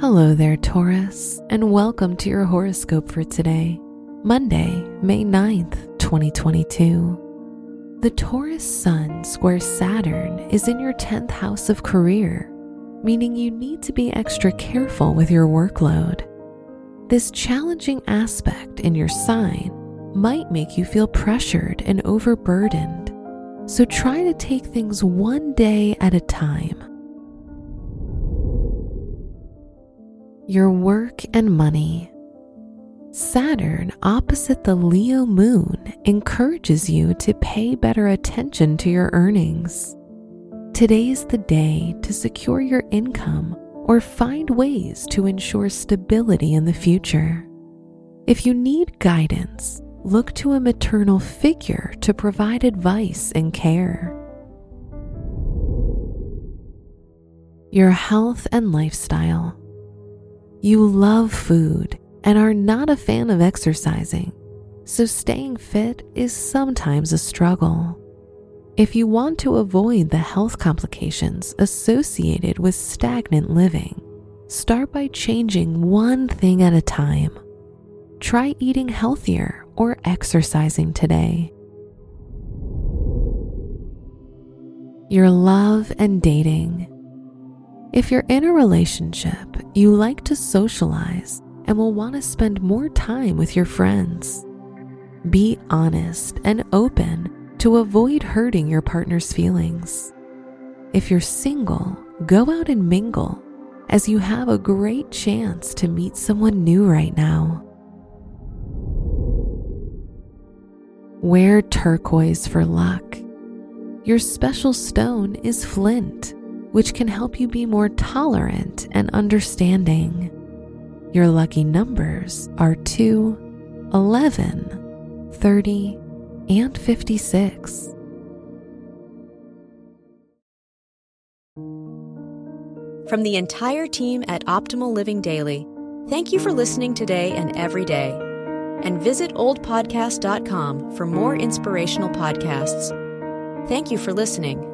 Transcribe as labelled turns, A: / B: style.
A: Hello there, Taurus, and welcome to your horoscope for today, Monday, May 9th, 2022. The Taurus Sun square Saturn is in your 10th house of career, meaning you need to be extra careful with your workload. This challenging aspect in your sign might make you feel pressured and overburdened, so try to take things one day at a time. Your work and money. Saturn opposite the Leo moon encourages you to pay better attention to your earnings. Today's the day to secure your income or find ways to ensure stability in the future. If you need guidance, look to a maternal figure to provide advice and care. Your health and lifestyle. You love food and are not a fan of exercising, so staying fit is sometimes a struggle. If you want to avoid the health complications associated with stagnant living, start by changing one thing at a time. Try eating healthier or exercising today. Your love and dating. If you're in a relationship, you like to socialize and will want to spend more time with your friends. Be honest and open to avoid hurting your partner's feelings. If you're single, go out and mingle as you have a great chance to meet someone new right now. Wear turquoise for luck. Your special stone is flint which can help you be more tolerant and understanding. Your lucky numbers are 2, 11, 30, and 56.
B: From the entire team at Optimal Living Daily, thank you for listening today and every day. And visit oldpodcast.com for more inspirational podcasts. Thank you for listening.